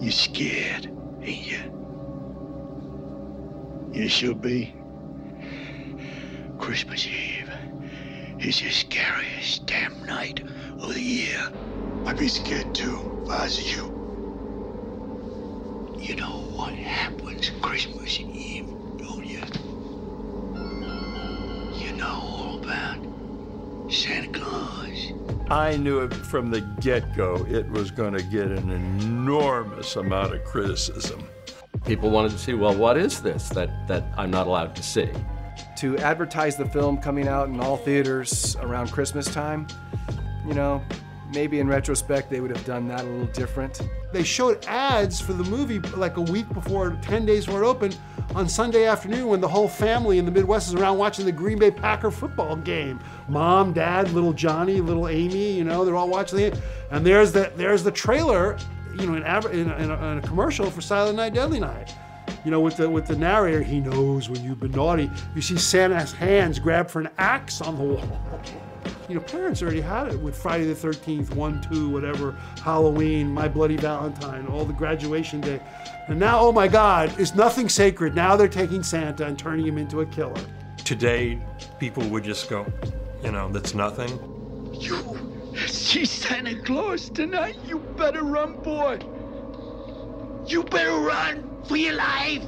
You scared, ain't you? You should be. Christmas Eve is the scariest damn night of the year. I'd be scared too, if I was you. You know what happens Christmas Eve, don't you? You know all about Santa Claus. I knew it from the get go it was going to get an enormous amount of criticism. People wanted to see, well, what is this that, that I'm not allowed to see? To advertise the film coming out in all theaters around Christmas time, you know, maybe in retrospect they would have done that a little different. They showed ads for the movie like a week before, 10 days before it opened, on Sunday afternoon when the whole family in the Midwest is around watching the Green Bay Packer football game. Mom, dad, little Johnny, little Amy, you know, they're all watching it. And there's the, there's the trailer, you know, in, in, in, a, in a commercial for Silent Night, Deadly Night you know, with the with the narrator, he knows when you've been naughty. You see Santa's hands grab for an axe on the wall. You know, parents already had it with Friday the 13th, 1, 2, whatever, Halloween, My Bloody Valentine, all the graduation day. And now, oh my God, it's nothing sacred. Now they're taking Santa and turning him into a killer. Today, people would just go, you know, that's nothing. You see Santa Claus tonight? You better run, boy. You better run for your life.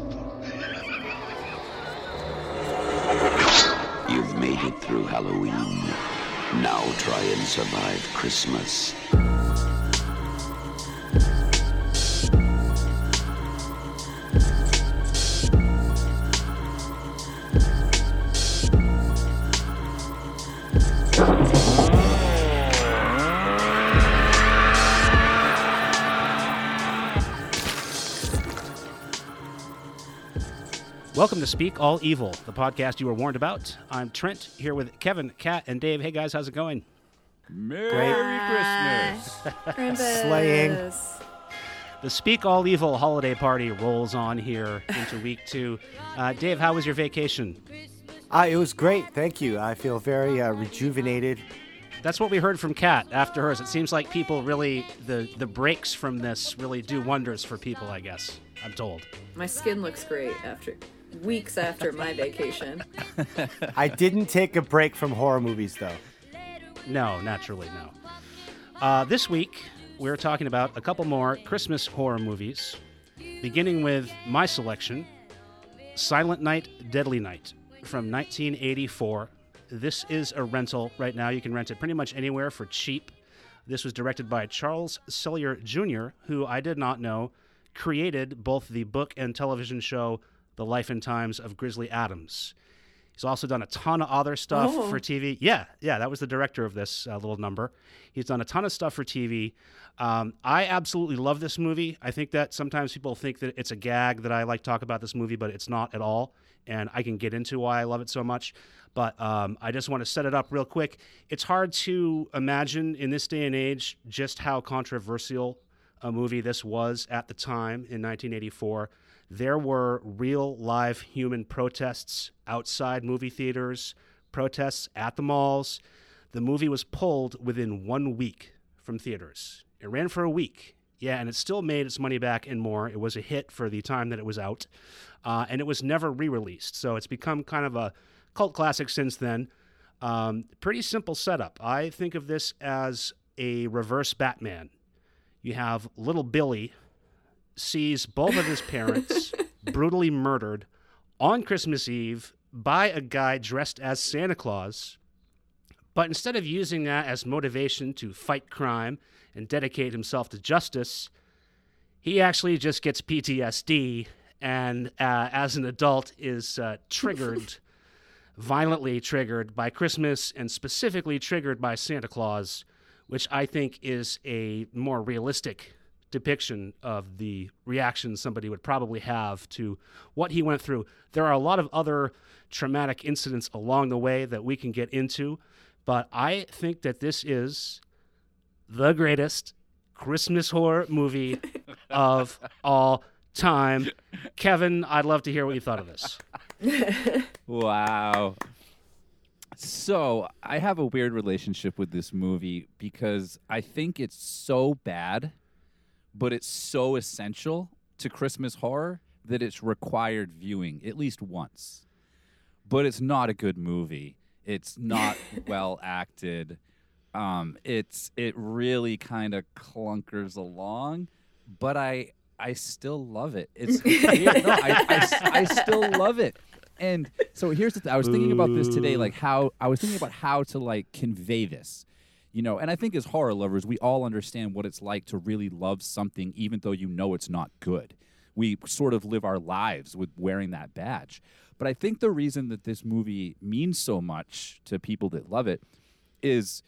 You've made it through Halloween. Now try and survive Christmas. Welcome to Speak All Evil, the podcast you were warned about. I'm Trent here with Kevin, Kat, and Dave. Hey guys, how's it going? Merry Christmas. Slaying. The Speak All Evil holiday party rolls on here into week two. Uh, Dave, how was your vacation? Uh, it was great. Thank you. I feel very uh, rejuvenated. That's what we heard from Kat after hers. It seems like people really the the breaks from this really do wonders for people. I guess I'm told. My skin looks great after weeks after my vacation. I didn't take a break from horror movies, though. No, naturally, no. Uh, this week, we're talking about a couple more Christmas horror movies, beginning with my selection Silent Night, Deadly Night from 1984. This is a rental right now. You can rent it pretty much anywhere for cheap. This was directed by Charles Sellier Jr., who I did not know created both the book and television show The Life and Times of Grizzly Adams. He's also done a ton of other stuff Oh. for TV. Yeah, yeah, that was the director of this uh, little number. He's done a ton of stuff for TV. Um, I absolutely love this movie. I think that sometimes people think that it's a gag that I like to talk about this movie, but it's not at all. And I can get into why I love it so much. But um, I just want to set it up real quick. It's hard to imagine in this day and age just how controversial a movie this was at the time in 1984. There were real live human protests outside movie theaters, protests at the malls. The movie was pulled within one week from theaters. It ran for a week. Yeah, and it still made its money back and more. It was a hit for the time that it was out. Uh, and it was never re released. So it's become kind of a cult classic since then. Um, pretty simple setup. I think of this as a reverse Batman. You have little Billy sees both of his parents brutally murdered on Christmas Eve by a guy dressed as Santa Claus. But instead of using that as motivation to fight crime and dedicate himself to justice, he actually just gets PTSD and, uh, as an adult, is uh, triggered, violently triggered by Christmas and specifically triggered by Santa Claus, which I think is a more realistic depiction of the reaction somebody would probably have to what he went through. There are a lot of other traumatic incidents along the way that we can get into, but I think that this is the greatest Christmas horror movie of all time. Kevin, I'd love to hear what you thought of this. Wow. So I have a weird relationship with this movie because I think it's so bad but it's so essential to Christmas horror that it's required viewing at least once. But it's not a good movie. It's not well acted. Um, it's it really kind of clunkers along, but I I still love it. It's. No, I, I, I still love it. And so here's the th- I was thinking about this today, like how I was thinking about how to like convey this, you know. And I think as horror lovers, we all understand what it's like to really love something, even though you know it's not good. We sort of live our lives with wearing that badge. But I think the reason that this movie means so much to people that love it is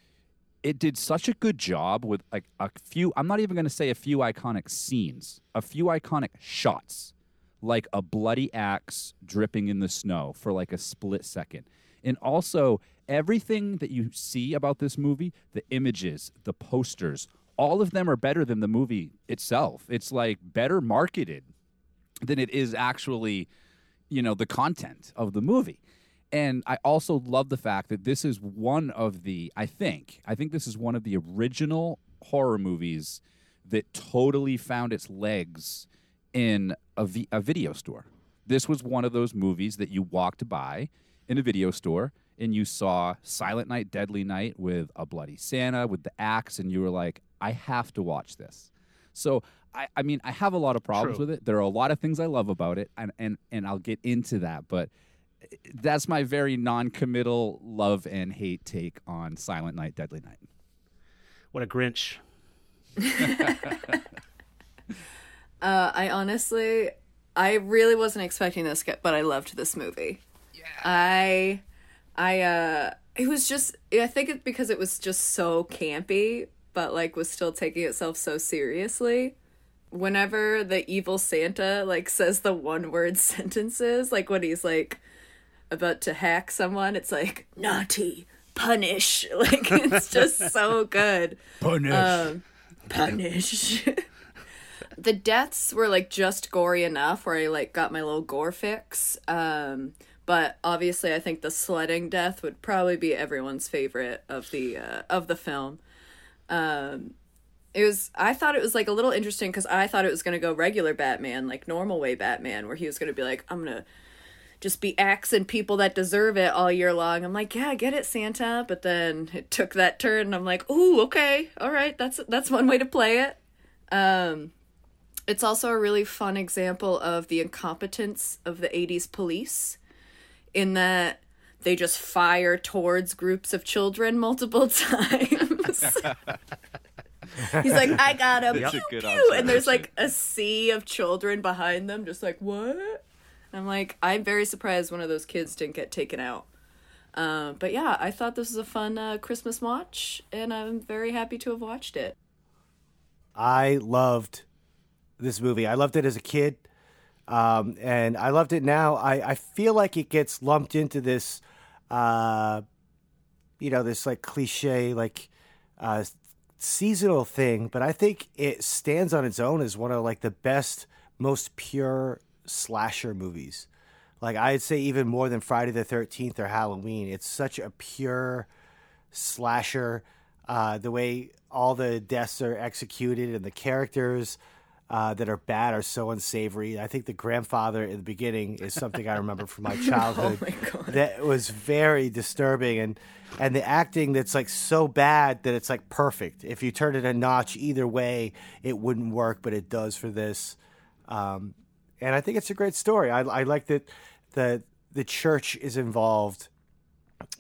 it did such a good job with like a few i'm not even going to say a few iconic scenes a few iconic shots like a bloody axe dripping in the snow for like a split second and also everything that you see about this movie the images the posters all of them are better than the movie itself it's like better marketed than it is actually you know the content of the movie and I also love the fact that this is one of the I think I think this is one of the original horror movies that totally found its legs in a, vi- a video store. This was one of those movies that you walked by in a video store and you saw Silent Night, Deadly Night with a bloody Santa with the axe, and you were like, I have to watch this. So I, I mean, I have a lot of problems True. with it. There are a lot of things I love about it, and and and I'll get into that, but that's my very non-committal love and hate take on Silent Night, Deadly Night. What a Grinch. Uh, I honestly, I really wasn't expecting this, but I loved this movie. Yeah. I, I, uh, it was just, I think it's because it was just so campy, but like was still taking itself so seriously. Whenever the evil Santa like says the one word sentences, like when he's like about to hack someone, it's like naughty, punish. Like it's just so good. Punish. Um, punish. the deaths were like just gory enough where I like got my little gore fix. Um, but obviously, I think the sledding death would probably be everyone's favorite of the uh, of the film. Um, it was I thought it was like a little interesting because I thought it was gonna go regular Batman, like normal way Batman, where he was gonna be like, I'm gonna just be axing people that deserve it all year long. I'm like, yeah, get it, Santa. But then it took that turn, and I'm like, ooh, okay, all right, that's that's one way to play it. Um, it's also a really fun example of the incompetence of the 80s police in that they just fire towards groups of children multiple times. He's like, I got him. That's Pew, a good pew. And there's like a sea of children behind them, just like, what? And I'm like, I'm very surprised one of those kids didn't get taken out. Uh, but yeah, I thought this was a fun uh, Christmas watch, and I'm very happy to have watched it. I loved this movie. I loved it as a kid, um, and I loved it now. I, I feel like it gets lumped into this, uh, you know, this like cliche like uh, seasonal thing, but I think it stands on its own as one of like the best, most pure slasher movies. Like I'd say even more than Friday the Thirteenth or Halloween. It's such a pure slasher. Uh, the way all the deaths are executed and the characters uh, that are bad are so unsavory. I think the grandfather in the beginning is something I remember from my childhood. Oh my God. That was very disturbing, and and the acting that's like so bad that it's like perfect. If you turn it a notch either way, it wouldn't work, but it does for this. Um, and I think it's a great story. I, I like that the the church is involved.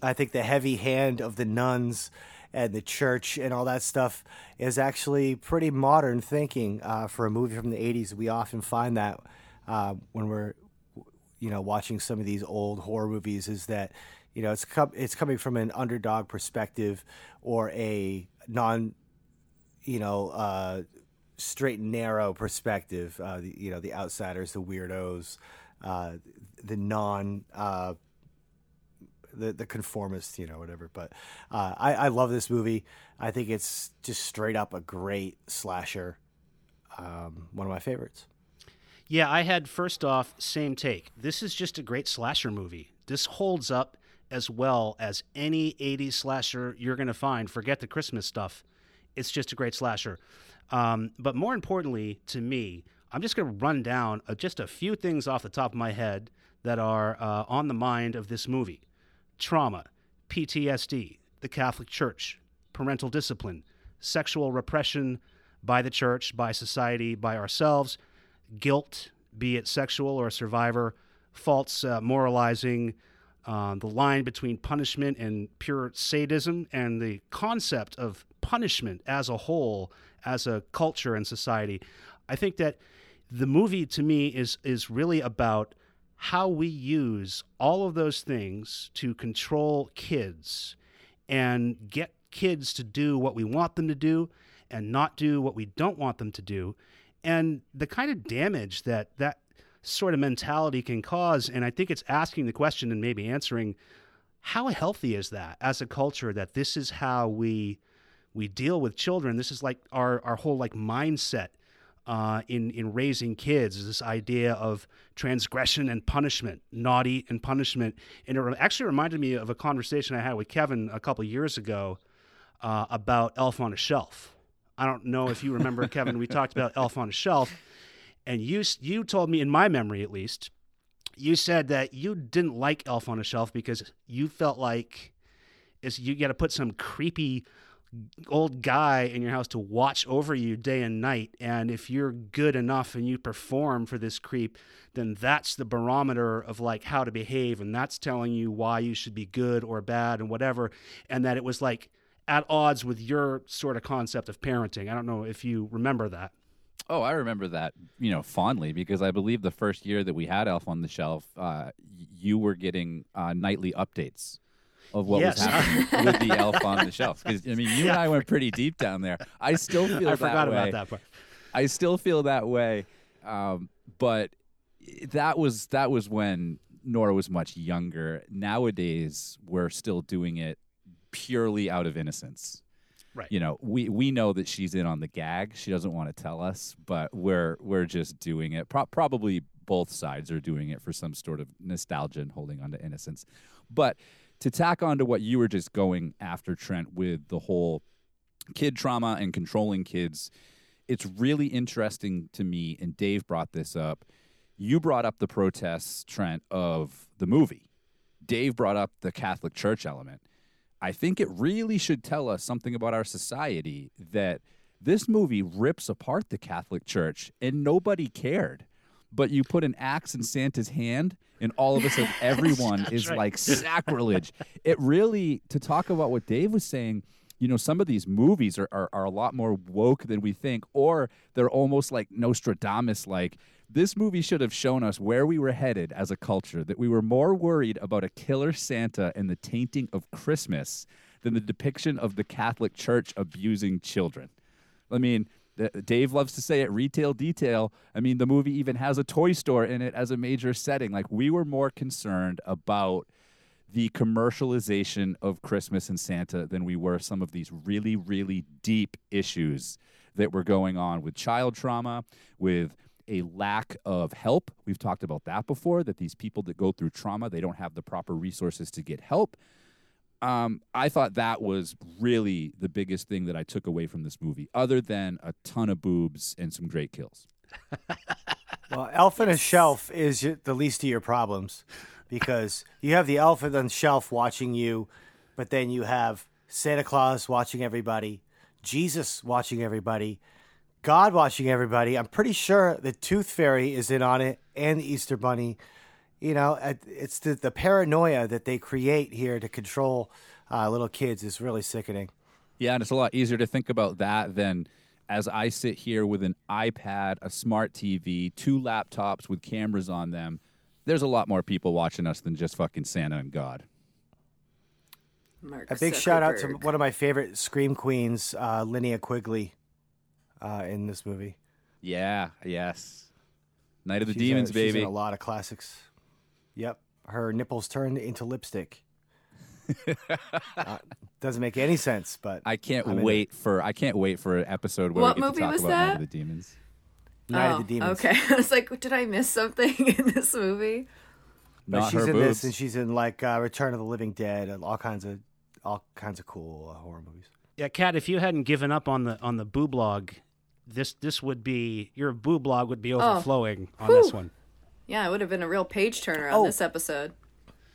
I think the heavy hand of the nuns and the church and all that stuff is actually pretty modern thinking uh, for a movie from the 80s. We often find that uh, when we're, you know, watching some of these old horror movies is that, you know, it's, com- it's coming from an underdog perspective or a non, you know, uh, straight and narrow perspective. Uh, the, you know, the outsiders, the weirdos, uh, the non, uh, the the conformist, you know, whatever. But uh, I I love this movie. I think it's just straight up a great slasher. Um, one of my favorites. Yeah, I had first off same take. This is just a great slasher movie. This holds up as well as any 80s slasher you're going to find. Forget the Christmas stuff. It's just a great slasher. Um, but more importantly to me, I'm just going to run down uh, just a few things off the top of my head that are uh, on the mind of this movie trauma, PTSD, the Catholic Church, parental discipline, sexual repression by the church, by society, by ourselves, guilt, be it sexual or a survivor, false uh, moralizing, uh, the line between punishment and pure sadism, and the concept of punishment as a whole, as a culture and society. I think that the movie to me is is really about how we use all of those things to control kids and get kids to do what we want them to do and not do what we don't want them to do. And the kind of damage that that sort of mentality can cause and i think it's asking the question and maybe answering how healthy is that as a culture that this is how we we deal with children? This is like our our whole like mindset uh, in in raising kids is this idea of transgression and punishment, naughty and punishment, and it re- actually reminded me of a conversation I had with Kevin a couple years ago uh, about Elf on a Shelf. I don't know if you remember, Kevin. We talked about Elf on a Shelf, and you you told me, in my memory at least, you said that you didn't like Elf on a Shelf because you felt like is you got to put some creepy old guy in your house to watch over you day and night. And if you're good enough and you perform for this creep, then that's the barometer of like how to behave. And that's telling you why you should be good or bad and whatever. And that it was like at odds with your sort of concept of parenting. I don't know if you remember that. Oh, I remember that, you know, fondly because I believe the first year that we had Elf on the Shelf, uh, you were getting uh, nightly updates of what Yes. was happening with the Elf on the Shelf. Because I mean, you and I went pretty deep down there. I still feel I that forgot way. about that part. I still feel that way, um, but that was that was when Nora was much younger. Nowadays, we're still doing it purely out of innocence. Right. You know, we we know that she's in on the gag. She doesn't want to tell us, but we're we're just doing it. Pro- probably both sides are doing it for some sort of nostalgia and holding on to innocence. But to tack on to what you were just going after, Trent, with the whole kid trauma and controlling kids, it's really interesting to me. And Dave brought this up. You brought up the protests, Trent, of the movie. Dave brought up the Catholic Church element. I think it really should tell us something about our society that this movie rips apart the Catholic Church and nobody cared. But you put an axe in Santa's hand, and all of a sudden, everyone is right. like sacrilege. It really, to talk about what Dave was saying, you know, some of these movies are, are, are a lot more woke than we think, or they're almost like Nostradamus like. This movie should have shown us where we were headed as a culture, that we were more worried about a killer Santa and the tainting of Christmas than the depiction of the Catholic Church abusing children. I mean, Dave loves to say it retail detail. I mean, the movie even has a toy store in it as a major setting. Like, we were more concerned about the commercialization of Christmas and Santa than we were some of these really, really deep issues that were going on with child trauma, with a lack of help. We've talked about that before that these people that go through trauma, they don't have the proper resources to get help. Um, I thought that was really the biggest thing that I took away from this movie, other than a ton of boobs and some great kills. Well, elf on a shelf is the least of your problems because you have the elf on the shelf watching you, but then you have Santa Claus watching everybody, Jesus watching everybody, God watching everybody. I'm pretty sure the Tooth Fairy is in on it and the Easter Bunny. You know, it's the, the paranoia that they create here to control uh, little kids is really sickening. Yeah, and it's a lot easier to think about that than as I sit here with an iPad, a smart TV, two laptops with cameras on them. There's a lot more people watching us than just fucking Santa and God. Mark A big shout out to one of my favorite Scream Queens, uh, Linnea Quigley, uh, in this movie. Yeah, yes. Night of the She's in- Demons, she's in baby. a lot of classics. Yep, her nipples turned into lipstick. uh, doesn't make any sense, but I can't I'm wait for I can't wait for an episode where What we get movie to talk was about Night of the Demons. Night oh, of the Demons. Okay, I was like, did I miss something in this movie? But Not she's her in boobs. this, and she's in like uh, Return of the Living Dead, and all kinds of all kinds of cool uh, horror movies. Yeah, Kat, if you hadn't given up on the on the booblog this this would be your boo blog would be Oh. overflowing on this one. Yeah, it would have been a real page turner on Oh. this episode.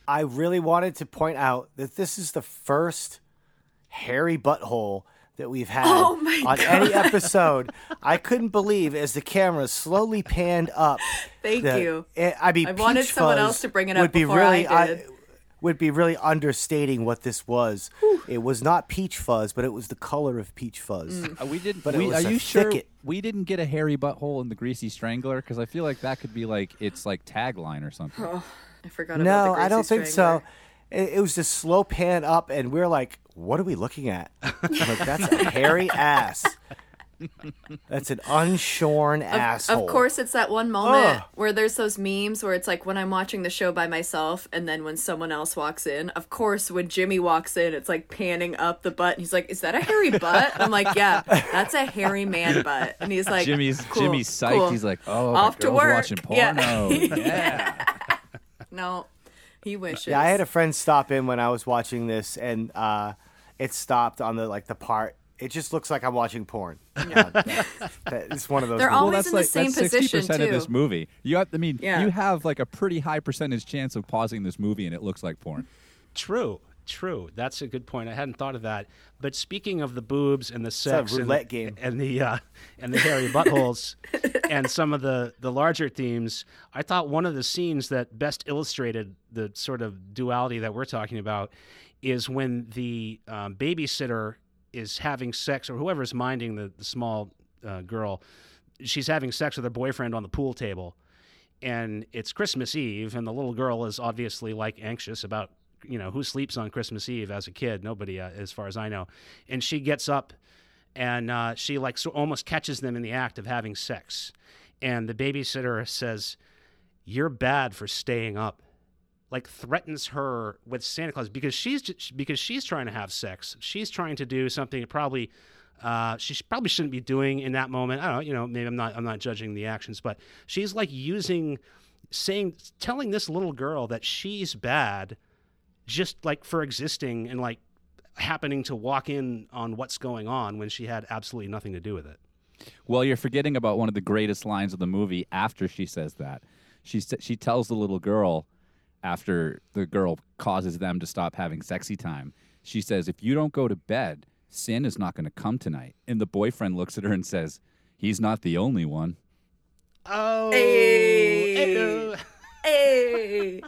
I really wanted to point out that this is the first hairy butthole that we've had Oh on any episode. I couldn't believe as the camera slowly panned up. Thank the- you. I mean, I wanted someone else to bring it up. would be before really, I did. Would be really understating what this was. It was not peach fuzz, but it was the color of peach fuzz. Mm. Uh, we didn't. But we, are a you sure thicket. we didn't get a hairy butthole in the greasy strangler? Because I feel like that could be like its like tagline or something. Oh, I forgot about No, the I don't think Strangler. so. It, it was just slow pan up, and we're like, "What are we looking at?" Like, that's a hairy ass. That's an unshorn Of, asshole. of course, it's that one moment Ugh. where there's those memes where it's like when I'm watching the show by myself, and then when someone else walks in. Of course, when Jimmy walks in, it's like panning up the butt, and he's like, "Is that a hairy butt?" And I'm like, "Yeah, that's a hairy man butt." And he's like, Jimmy's cool, Jimmy's psyched. cool. He's like, oh, off to work. watching Yeah. Yeah. no, he wishes. Yeah, I had a friend stop in when I was watching this, and uh, it stopped on the like the part. It just looks like I'm watching porn. Uh, that- that- it's one of those. They're movies. always well, that's in the like same that's sixty position, percent of this movie. You have, I mean, Yeah. you have like a pretty high percentage chance of pausing this movie and it looks like porn. True, true. That's a good point. I hadn't thought of that. But speaking of the boobs and the a sex and, game. and the uh, and the hairy buttholes and some of the the larger themes, I thought one of the scenes that best illustrated the sort of duality that we're talking about is when the um, babysitter is having sex or whoever's minding the, the small uh, girl, she's having sex with her boyfriend on the pool table and it's Christmas Eve, and the little girl is obviously like anxious about you know who sleeps on Christmas Eve as a kid. Nobody, uh, as far as I know. And she gets up, and uh, she like so almost catches them in the act of having sex, and the babysitter says, "You're bad for staying up." Like threatens her with Santa Claus because she's because she's trying to have sex. She's trying to do something probably uh, she probably shouldn't be doing in that moment. I don't know, you know, maybe I'm not I'm not judging the actions, but she's like using saying telling this little girl that she's bad just like for existing and like happening to walk in on what's going on when she had absolutely nothing to do with it. Well, you're forgetting about one of the greatest lines of the movie after she says that. She she tells the little girl after the girl causes them to stop having sexy time. She says, "If you don't go to bed, sin is not going to come tonight." And the boyfriend looks at her and says, "He's not the only one." Oh, Hey. Hey.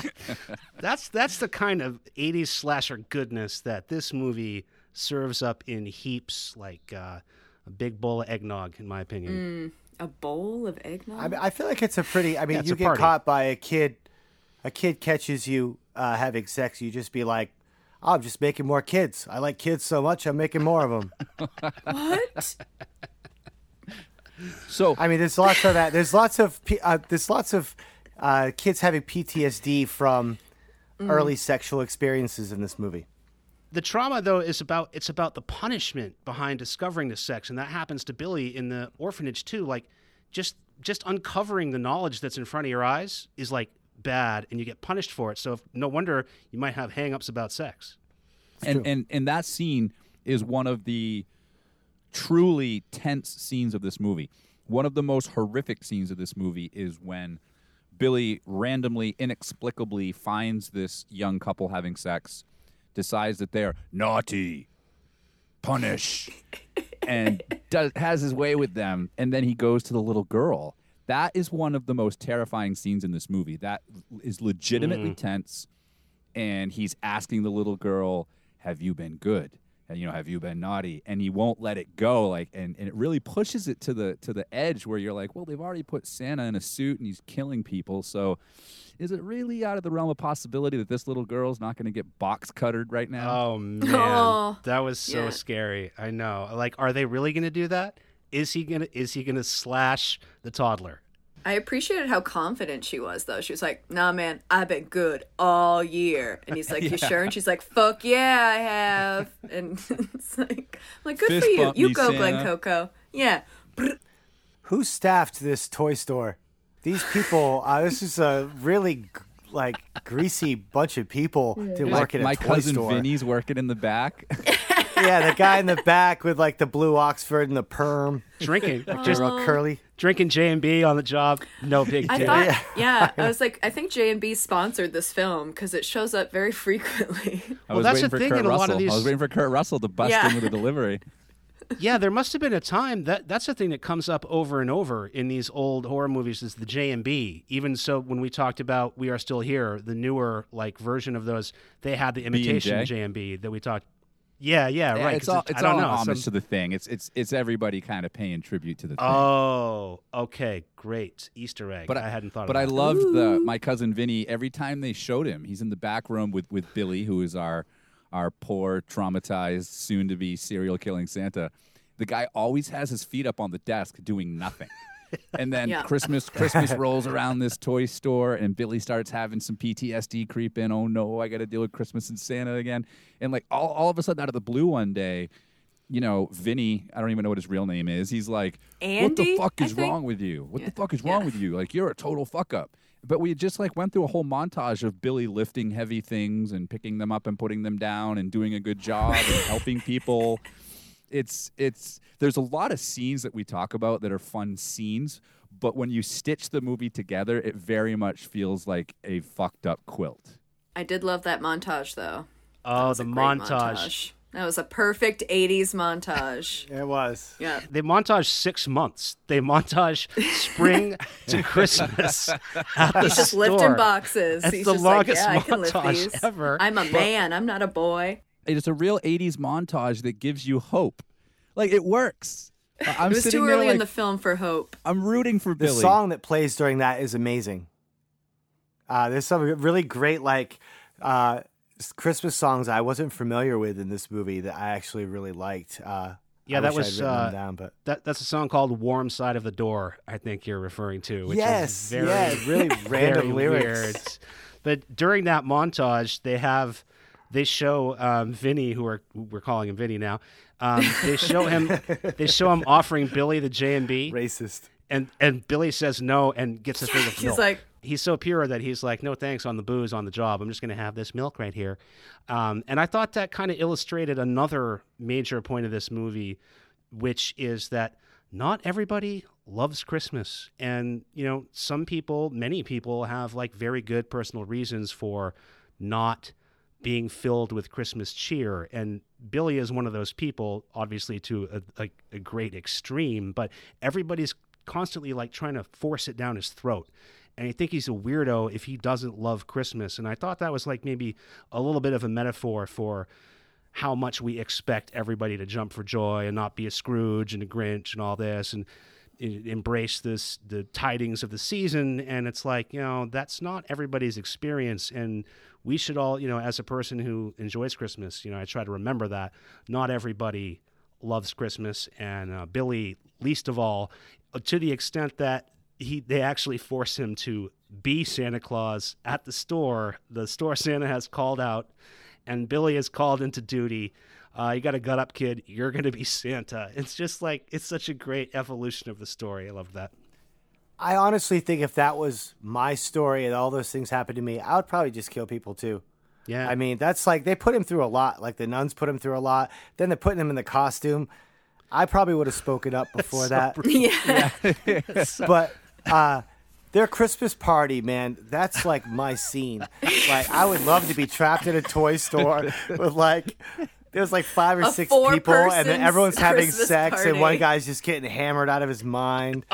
that's that's the kind of 80s slasher goodness that this movie serves up in heaps like uh, a big bowl of eggnog in my opinion. A bowl of eggnog. I, mean, I feel like it's a pretty. I mean, Yeah, you get party. caught by a kid. A kid catches you uh, having sex. You just be like, oh, "I'm just making more kids. I like kids so much. I'm making more of them." what? So I mean, there's lots of that. There's lots of uh, there's lots of uh, kids having PTSD from early sexual experiences in this movie. the trauma though is about it's about the punishment behind discovering the sex and that happens to billy in the orphanage too like just just uncovering the knowledge that's in front of your eyes is like bad and you get punished for it so if, no wonder you might have hang-ups about sex and, and and that scene is one of the truly tense scenes of this movie. One of the most horrific scenes of this movie is when Billy randomly, inexplicably finds this young couple having sex, decides that they're naughty, punish, and does, has his way with them, and then he goes to the little girl. That is one of the most terrifying scenes in this movie. That is legitimately mm. tense and he's asking the little girl, "Have you been good?" And you know, "Have you been naughty?" And he won't let it go. Like, and, and it really pushes it to the to the edge where you're like, "Well, they've already put Santa in a suit and he's killing people, so." Is it really out of the realm of possibility that this little girl's not going to get box cuttered right now? oh man Oh, that was so yeah. scary i know like are they really going to do that is he going to is he going to slash the toddler I appreciated how confident she was, though. She was like, "Nah, man, I've been good all year," and he's like, "You sure?" And she's like, "Fuck yeah, I have." And it's like, I'm like, good Fist for you. You me, go, Glen Coco. Yeah. Who staffed this toy store? These people. Uh, this is a really like greasy bunch of people to my work at a my toy cousin store. Vinny's working in the back. Yeah, the guy in the back with like the blue Oxford and the perm, Drinking, just just real curly. drinking J and B on the job. No big I deal. thought, yeah, I was like, I think J and B sponsored this film because it shows up very frequently. I Well, was that's waiting the for thing Kurt in a lot Russell. of I was waiting for Kurt Russell to bust Yeah. in with a delivery. Yeah, there must have been a time that that's the thing that comes up over and over in these old horror movies is the J and B. Even so, when we talked about We Are Still Here, the newer like version of those, they had the imitation J? J and B that we talked. Yeah, yeah, Yeah, right. It's 'cause all it- it's I don't all know. an homage some- to the thing. It's it's it's everybody kind of paying tribute to the thing. oh, okay, great Easter egg. But I hadn't thought. Of that. But I that. loved the my cousin Vinny. Every time they showed him, he's in the back room with with Billy, who is our our poor, traumatized, soon to be serial killing Santa. The guy always has his feet up on the desk doing nothing. And then Yeah. Christmas Christmas rolls around this toy store and Billy starts having some PTSD creep in. Oh no, I got to deal with Christmas and Santa again. And like all, all of a sudden out of the blue one day, you know, Vinny, I don't even know what his real name is. He's like, "What the fuck is wrong with you? What the fuck is wrong Yeah. with you? Like you're a total fuck up." But we just like went through a whole montage of Billy lifting heavy things and picking them up and putting them down and doing a good job and helping people. It's it's there's a lot of scenes that we talk about that are fun scenes, but when you stitch the movie together, it very much feels like a fucked up quilt. I did love that montage though. Oh, the a great montage. That was a perfect '80s montage. It was. Yeah. They montage six months. They montage spring to Christmas at the He's just store. lifting boxes. That's He's the just longest like, yeah, I can lift montage ever. I'm a man. I'm not a boy. It is a real 80s montage that gives you hope. Like it works. I'm it was too there early in the film for hope. I'm rooting for The Billy. The song that plays during that is amazing. Uh, there's some really great like uh, Christmas songs I wasn't familiar with in this movie that I actually really liked. Uh, Yeah, I that wish was I'd written them uh, down, but that. That's a song called "Warm Side of the Door." I think you're referring to. Which Yes, is very, yeah, really random lyrics. Weird. But during that montage, they have they show um, Vinny, who are we're calling him Vinny now. Um, they show him they show him offering Billy the J and B, racist. and and Billy says no and gets a thing of milk. He's milk. like- he's so pure that he's like, no thanks on the booze on the job. I'm just going to have this milk right here. Um, and I thought that kind of illustrated another major point of this movie, which is that not everybody loves Christmas. And, you know, some people, many people have like very good personal reasons for not being filled with Christmas cheer. And Billy is one of those people, obviously to a, a, a great extreme, but everybody's constantly like trying to force it down his throat. And I think he's a weirdo if he doesn't love Christmas. And I thought that was like maybe a little bit of a metaphor for how much we expect everybody to jump for joy and not be a Scrooge and a Grinch and all this and embrace this the tidings of the season and it's like you know that's not everybody's experience and we should all you know as a person who enjoys christmas you know i try to remember that not everybody loves christmas and uh, billy least of all uh, to the extent that he they actually force him to be santa claus at the store the store santa has called out and Billy is called into duty. Uh, you got to gut up, kid. You're going to be Santa. It's just like it's such a great evolution of the story. I love that. I honestly think if that was my story and all those things happened to me, I would probably just kill people too. Yeah, I mean, that's like they put him through a lot. Like the nuns put him through a lot. Then they're putting him in the costume. I probably would have spoken up before that. Yeah. but uh, their Christmas party, man, that's like my scene. Like I would love to be trapped in a toy store with like there's like five or A six people, and then everyone's having Christmas sex, and one guy's just getting hammered out of his mind,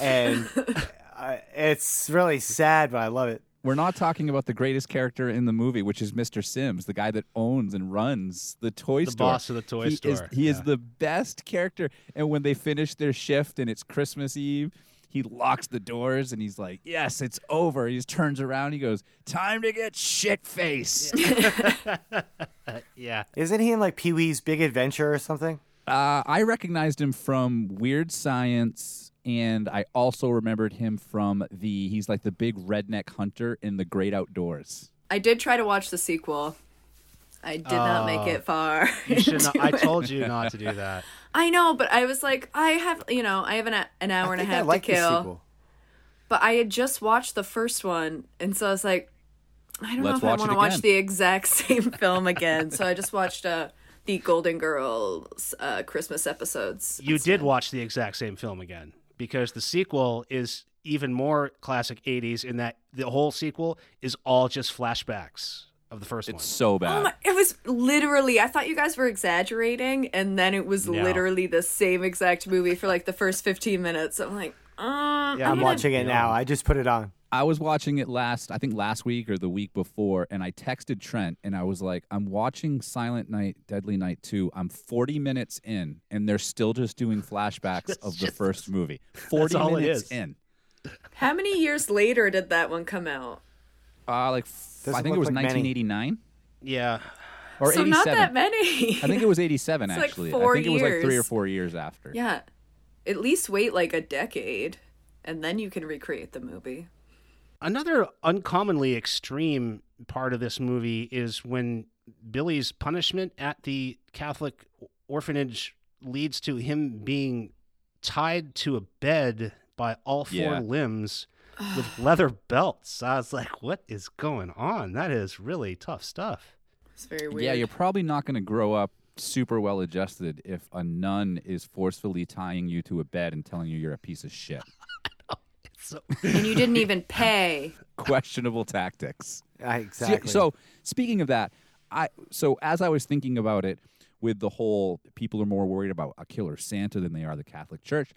and uh, it's really sad, but I love it. We're not talking about the greatest character in the movie, which is Mr. Sims, the guy that owns and runs the toy The store. boss of the toy he Is, store, he is the best character. And when they finish their shift and it's Christmas Eve, he locks the doors and he's like, "Yes, it's over." He just turns around. He goes, "Time to get shit faced." yeah. Isn't he in like Pee Wee's Big Adventure or something? Uh, I recognized him from Weird Science, and I also remembered him from the. He's like the big redneck hunter in The Great Outdoors. I did try to watch the sequel. I did not make it far. You should not, I told you not to do that. I know, but I was like, I have, you know, I have an, an hour and a think I half like to the kill. sequel. But I had just watched the first one, and so I was like, I don't Let's know if I want to watch the exact same film again. so I just watched uh, the Golden Girls uh, Christmas episodes. You did watch the exact same film again because the sequel is even more classic 80s in that the whole sequel is all just flashbacks of the first It's one. It's so bad. Oh my, it was literally, I thought you guys were exaggerating, and then it was No. literally the same exact movie for like the first 15 minutes. I'm like, um, Yeah, I'm gonna- watching it now. I just put it on. I was watching it last, I think last week or the week before, and I texted Trent and I was like, I'm watching Silent Night, Deadly Night 2. I'm 40 minutes in, and they're still just doing flashbacks of the first movie. 40 all minutes is. in. How many years later did that one come out? Uh, like, f- I think it was like many. 1989 Yeah. or so 87. not that many. I think it was 87, It's like actually. four I think it was like three or four years after. yeah, at least wait like a decade, and then you can recreate the movie. Another uncommonly extreme part of this movie is when Billy's punishment at the Catholic orphanage leads to him being tied to a bed by all four Yeah. limbs with leather belts. I was like, what is going on? That is really tough stuff. It's very weird. Yeah, you're probably not going to grow up super well adjusted if a nun is forcefully tying you to a bed and telling you you're a piece of shit. So and you didn't even pay. Questionable tactics. I, See, exactly. So, speaking of that, I so as I was thinking about it with the whole people are more worried about a killer Santa than they are the Catholic Church,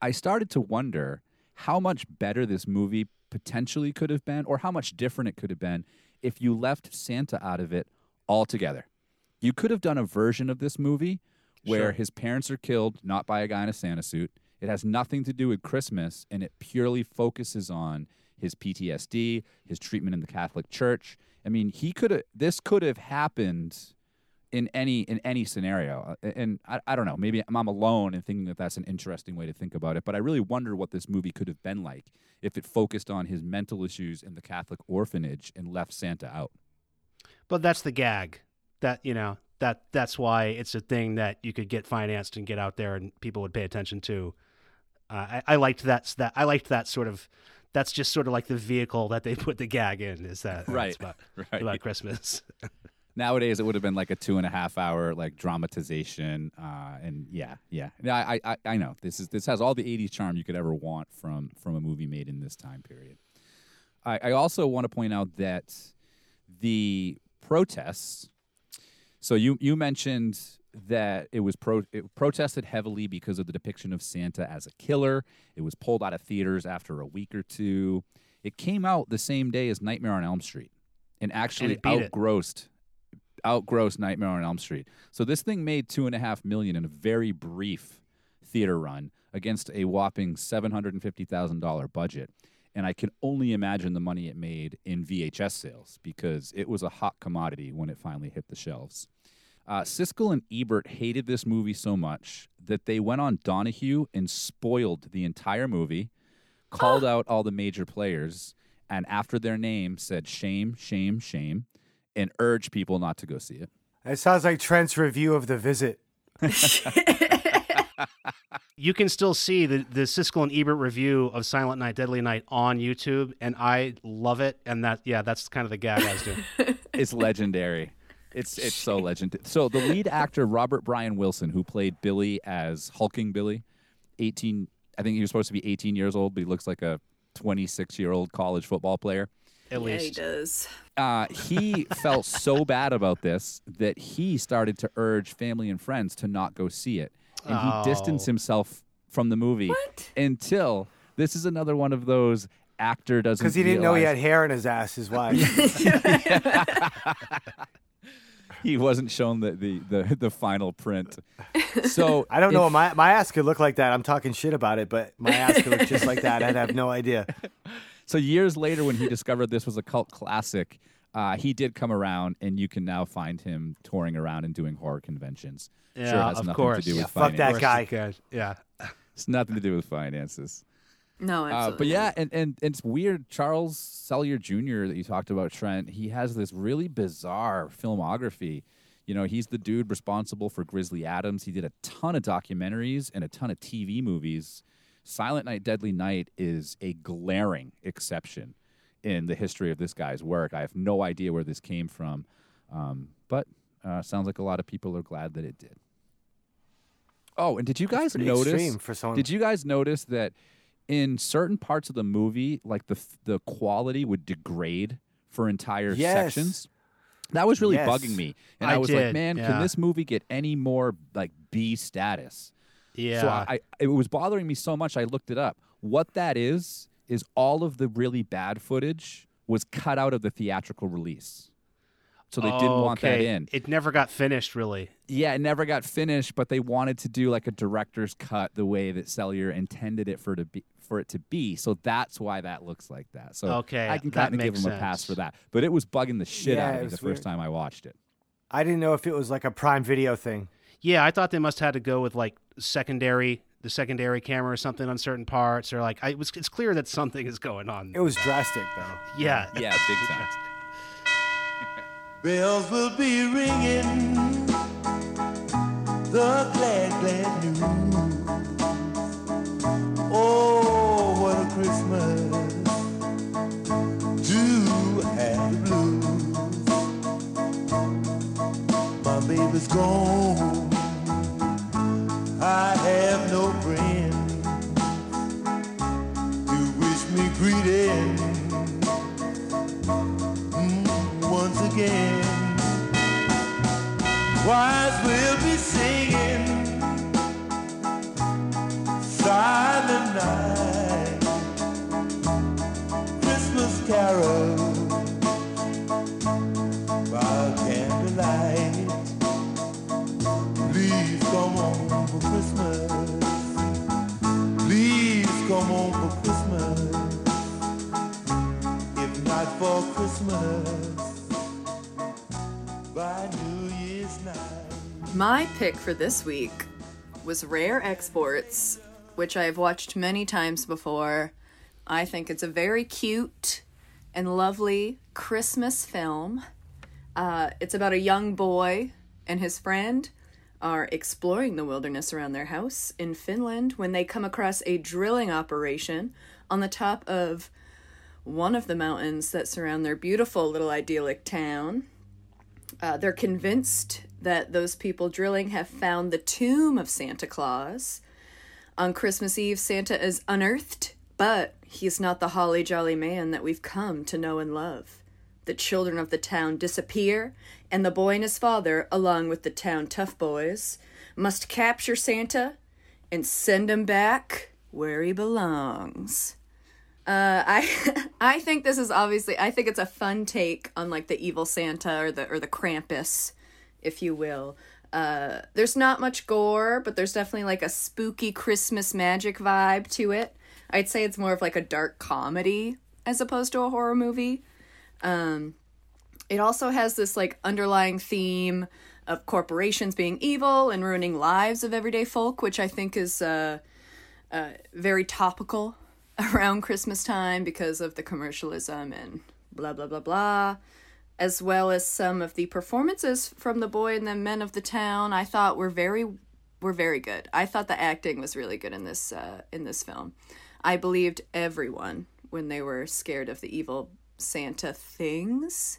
I started to wonder how much better this movie potentially could have been or how much different it could have been if you left Santa out of it altogether. You could have done a version of this movie where Sure. his parents are killed not by a guy in a Santa suit. It has nothing to do with Christmas and it purely focuses on his PTSD, his treatment in the Catholic Church. I mean, he could have this could have happened in any in any scenario. Uh, And I, I don't know, maybe I'm alone in thinking that that's an interesting way to think about it, but I really wonder what this movie could have been like if it focused on his mental issues in the Catholic orphanage and left Santa out. But that's the gag. That you know that that's why it's a thing that you could get financed and get out there and people would pay attention to. Uh, I, I liked that that I liked that sort of. That's just sort of like the vehicle that they put the gag in. Is that Right, about, right. about Christmas. Nowadays, it would have been like a two and a half hour like dramatization, uh, and yeah, yeah. Yeah, I, I, I know this is this has all the '80s charm you could ever want from from a movie made in this time period. I, I also want to point out that the protests. So you you mentioned that it was pro it protested heavily because of the depiction of Santa as a killer. It was pulled out of theaters after a week or two. It came out the same day as Nightmare on Elm Street, and actually it. outgrossed outgrossed Nightmare on Elm Street. So this thing made two and a half million in a very brief theater run against a whopping seven hundred and fifty thousand dollar budget. And I can only imagine the money it made in VHS sales because it was a hot commodity when it finally hit the shelves. Uh, Siskel and Ebert hated this movie so much that they went on Donahue and spoiled the entire movie, called out all the major players, and after their name said shame, shame, shame, and urge people not to go see it. it sounds like Trent's review of The Visit. you can still see the the Siskel and Ebert review of Silent Night, Deadly Night on YouTube, and I love it. And that yeah, that's kind of the gag I was doing. it's legendary. It's it's so legendary. So the lead actor Robert Brian Wilson, who played Billy as Hulking Billy, eighteen. I think he was supposed to be eighteen years old, but he looks like a twenty-six year old college football player. At yeah, he does. Uh, he felt so bad about this that he started to urge family and friends to not go see it, and he distanced Oh. himself from the movie What? until this is another one of those actor doesn't Because he didn't know he had hair in his ass, is why. he wasn't shown the, the, the, the final print. So I don't know. My, my ass could look like that. I'm talking shit about it, but my ass could look just like that. I'd have no idea. So years later, when he discovered this was a cult classic, uh, he did come around, and you can now find him touring around and doing horror conventions. sure, Yeah, has of nothing course. to do Yeah, with fuck that guy. Good. Yeah. It's nothing to do with finances. No, Uh, absolutely. but yeah, and, and, and it's weird. Charles Sellier Jr. that you talked about, Trent, he has this really bizarre filmography. You know, he's the dude responsible for Grizzly Adams. He did a ton of documentaries and a ton of TV movies. Silent Night, Deadly Night is a glaring exception in the history of this guy's work. I have no idea where this came from. Um, but Uh, sounds like a lot of people are glad that it did. Oh, and did you guys notice? Did you guys notice that in certain parts of the movie, like the the quality would degrade for entire Yes. sections? That was really Yes. bugging me, and I, I was like, "Man, yeah. can this movie get any more like B status?" Yeah. So I, I, it was bothering me so much. I looked it up. What that is is all of the really bad footage was cut out of the theatrical release. So they didn't want that Okay. in. It never got finished, really. Yeah, it never got finished, but they wanted to do like a director's cut the way that Cellular intended it for to be for it to be. So that's why that looks like that. So Okay, I can kind of give makes them a pass for that. But it was bugging the shit Yeah, out of me the was first time I watched it. I didn't know if it was like a Prime Video thing. Yeah, I thought they must have had to go with like secondary, the secondary camera or something on certain parts, or like I, it was. It's clear that something is going on. It was drastic though. yeah, Yeah, big time. Bells will be ringing the glad, glad news. Oh, what a Christmas to have the blues. My baby's gone. My pick for this week was Rare Exports, which I have watched many times before. I think it's a very cute and lovely Christmas film. Uh, it's about a young boy and his friend are exploring the wilderness around their house in Finland when they come across a drilling operation on the top of one of the mountains that surround their beautiful little idyllic town. Uh, they're convinced that those people drilling have found the tomb of Santa Claus. On Christmas Eve, Santa is unearthed, but he's not the holly jolly man that we've come to know and love. The children of the town disappear, and the boy and his father, along with the town tough boys, must capture Santa and send him back where he belongs. Uh, I I think this is obviously I think it's a fun take on like the evil Santa or the or the Krampus, if you will. Uh, there's not much gore, but there's definitely like a spooky Christmas magic vibe to it. I'd say it's more of like a dark comedy as opposed to a horror movie. Um, it also has this like underlying theme of corporations being evil and ruining lives of everyday folk, which I think is uh, uh, very topical around Christmas time because of the commercialism and blah blah blah blah, as well as some of the performances from the boy and the men of the town. I thought were very were very good. I thought the acting was really good in this uh, in this film. I believed everyone when they were scared of the evil Santa things.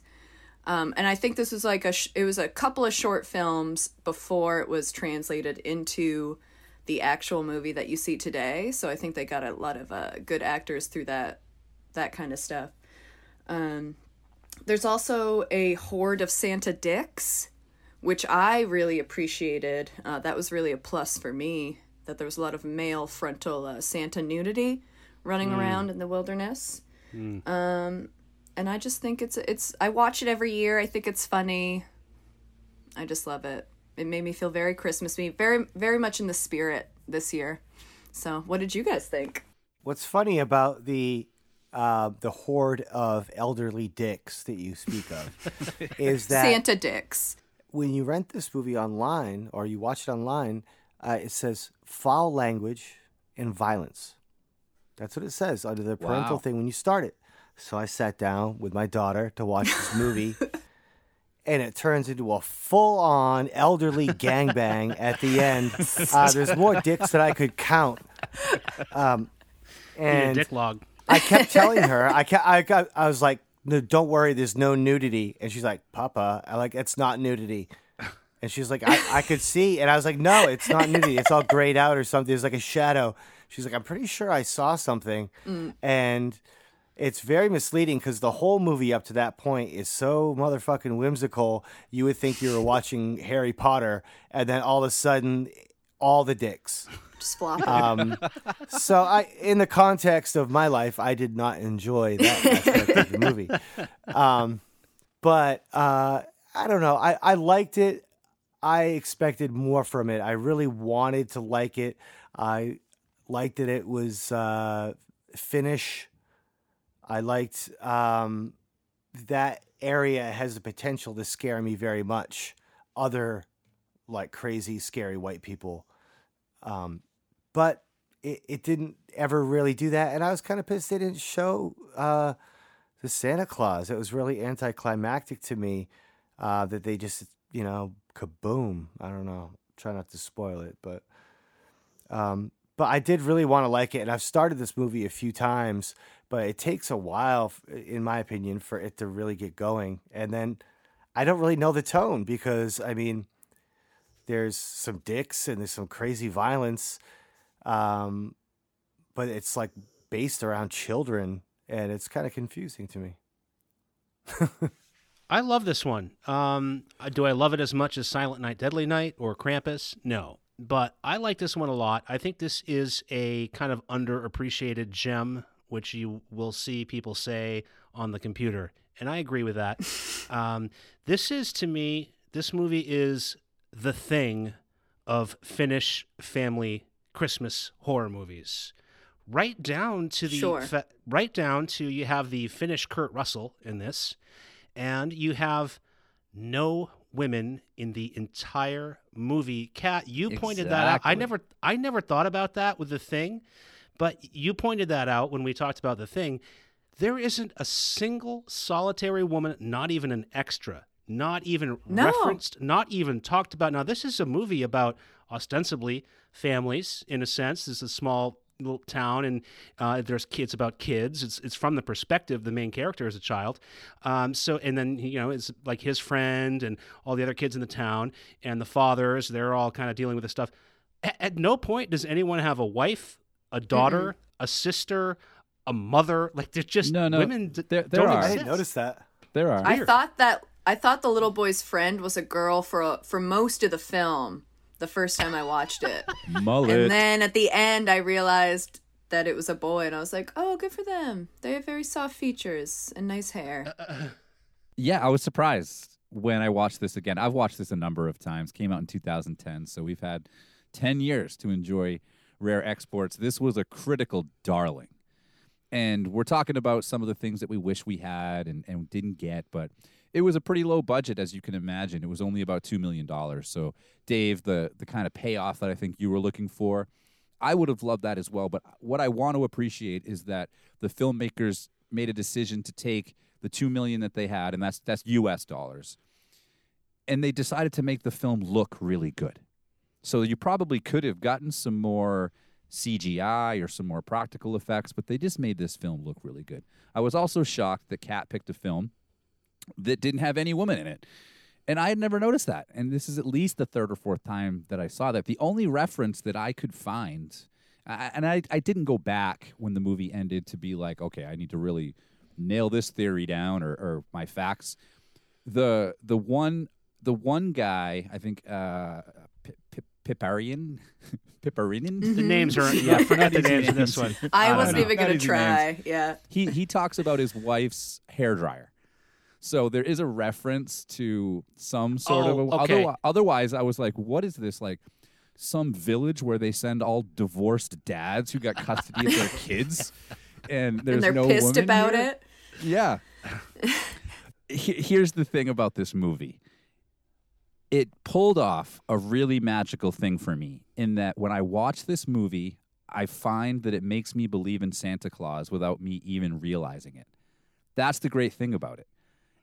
Um, and I think this was like a sh- it was a couple of short films before it was translated into the actual movie that you see today. So I think they got a lot of uh, good actors through that that kind of stuff. Um, there's also a horde of Santa dicks, which I really appreciated. Uh, that was really a plus for me that there was a lot of male frontal uh, Santa nudity running Mm. around in the wilderness. Um, and I just think it's it's I watch it every year. I think it's funny. I just love it. It made me feel very Christmassy, very very much in the spirit this year. So, what did you guys think? What's funny about the uh, the horde of elderly dicks that you speak of is that Santa dicks. when you rent this movie online or you watch it online, uh, it says foul language and violence. That's what it says under the parental Wow. thing when you start it. So I sat down with my daughter to watch this movie, and it turns into a full on elderly gangbang at the end. Uh, there's more dicks that I could count. Um, Need a and dick log. I kept telling her, I, kept, I, got, I was like, no, don't worry, there's no nudity. And she's like, Papa, I like, it's not nudity. And she's like, I, I could see. And I was like, no, it's not nudity. It's all grayed out or something. It's like a shadow. She's like, I'm pretty sure I saw something. Mm. And it's very misleading because the whole movie up to that point is so motherfucking whimsical. You would think you were watching Harry Potter. And then all of a sudden, all the dicks. Just flop. Um, so I, in the context of my life, I did not enjoy that aspect of the movie. Um, but uh, I don't know. I, I liked it. I expected more from it. I really wanted to like it. I liked that it was uh, Finnish. I liked um, that area has the potential to scare me very much. Other like crazy, scary white people. Um, but it, it didn't ever really do that. And I was kind of pissed they didn't show uh, the Santa Claus. It was really anticlimactic to me uh, that they just, you know, kaboom. I don't know. Try not to spoil it, but um, but I did really want to like it, and I've started this movie a few times, but it takes a while, in my opinion, for it to really get going. And then I don't really know the tone because I mean, there's some dicks and there's some crazy violence, um, but it's like based around children, and it's kind of confusing to me. I love this one. Um, uh, do I love it as much as Silent Night, Deadly Night, or Krampus? No, but I like this one a lot. I think this is a kind of underappreciated gem, which you will see people say on the computer, and I agree with that. um, this is to me, this movie is the thing of Finnish family Christmas horror movies. Right down to the Sure. fa- right down to you have the Finnish Kurt Russell in this, and you have no women in the entire movie. Kat, you pointed that out. I never I never thought about that with the thing, but you pointed that out when we talked about the thing. There isn't a single solitary woman, not even an extra, not even No. referenced, not even talked about. Now, this is a movie about ostensibly families, in a sense. This is a small little town, and uh, there's kids about kids. It's it's from the perspective the main character is a child. Um, so, and then you know, it's like his friend and all the other kids in the town, and the fathers. They're all kind of dealing with this stuff. At, at no point does anyone have a wife, a daughter, a sister, a mother. Like they're just No, no, women. d- there- there don't are. I exist. didn't notice that. There are. I thought that I thought the little boy's friend was a girl for for most of the film. The first time I watched it, Mullet. and then at the end, I realized that it was a boy, and I was like, "Oh, good for them. They have very soft features and nice hair." Yeah, I was surprised when I watched this again. I've watched this a number of times. Came out in 2010, so we've had 10 years to enjoy rare exports. This was a critical darling. And we're talking about some of the things that we wish we had and, and didn't get, but it was a pretty low budget, as you can imagine. It was only about $2 million. So, Dave, the, the kind of payoff that I think you were looking for, I would have loved that as well. But what I want to appreciate is that the filmmakers made a decision to take the two million that they had, and that's that's U.S. dollars, and they decided to make the film look really good. So you probably could have gotten some more CGI or some more practical effects, but they just made this film look really good. I was also shocked that Kat picked a film that didn't have any woman in it. And I had never noticed that. And this is at least the third or fourth time that I saw that. The only reference that I could find, and I, I didn't go back when the movie ended to be like, okay, I need to really nail this theory down or, or my facts. The the one the one guy, I think uh, P- P- Piparian, Piparinan. The names are yeah. Forget the names of this one. I, don't wasn't even gonna try. names. Yeah. He he talks about his wife's hair dryer. So there is a reference to some sort of. Oh, A, okay. otherwi- otherwise, I was like, "What is this? Like some village where they send all divorced dads who got custody of their kids, and there's and they're no pissed woman about here? it. Yeah. Here's the thing about this movie. It pulled off a really magical thing for me in that when I watch this movie, I find that it makes me believe in Santa Claus without me even realizing it. That's the great thing about it.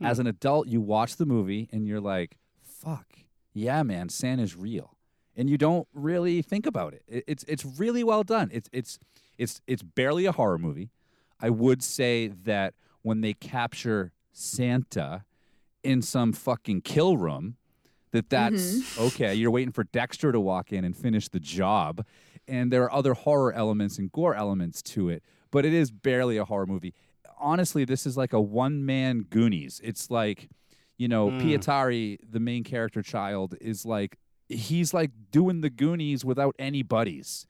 Hmm. As an adult, you watch the movie and you're like, fuck, yeah, man, Santa's real. And you don't really think about it. It- It's it's really well done. It's it's it's it's barely a horror movie. I would say that when they capture Santa in some fucking kill room, that that's mm-hmm. okay. You're waiting for Dexter to walk in and finish the job, and there are other horror elements and gore elements to it, but it is barely a horror movie. Honestly, this is like a one man Goonies. It's like, you know, hmm. Pietari, the main character child, is like he's like doing the Goonies without any buddies,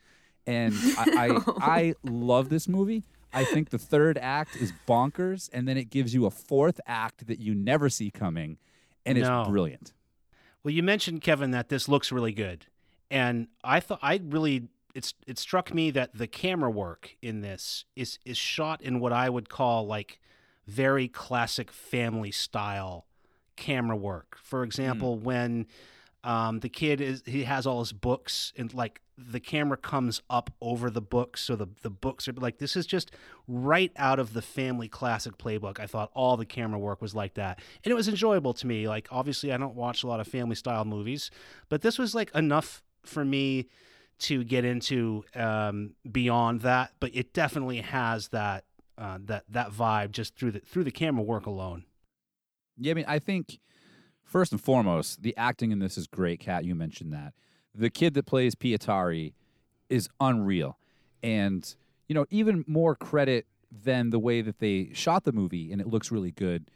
and I I, I love this movie. I think the third act is bonkers, and then it gives you a fourth act that you never see coming, and it's No. brilliant. Well, you mentioned Kevin that this looks really good, and I thought I really it's it struck me that the camera work in this is is shot in what I would call like very classic family style camera work. For example, when um, the kid is he has all his books and like the camera comes up over the books so the the books are like this is just right out of the family classic playbook. I thought all the camera work was like that. And it was enjoyable to me. Like obviously i don't watch a lot of family style movies but this was like enough for me to get into um, beyond that but it definitely has that uh, that that vibe just through the through the camera work alone Yeah, I mean, I think first and foremost, the acting in this is great. Kat, you mentioned that. The kid that plays Pietari is unreal, and you know, even more credit than the way that they shot the movie, and it looks really good.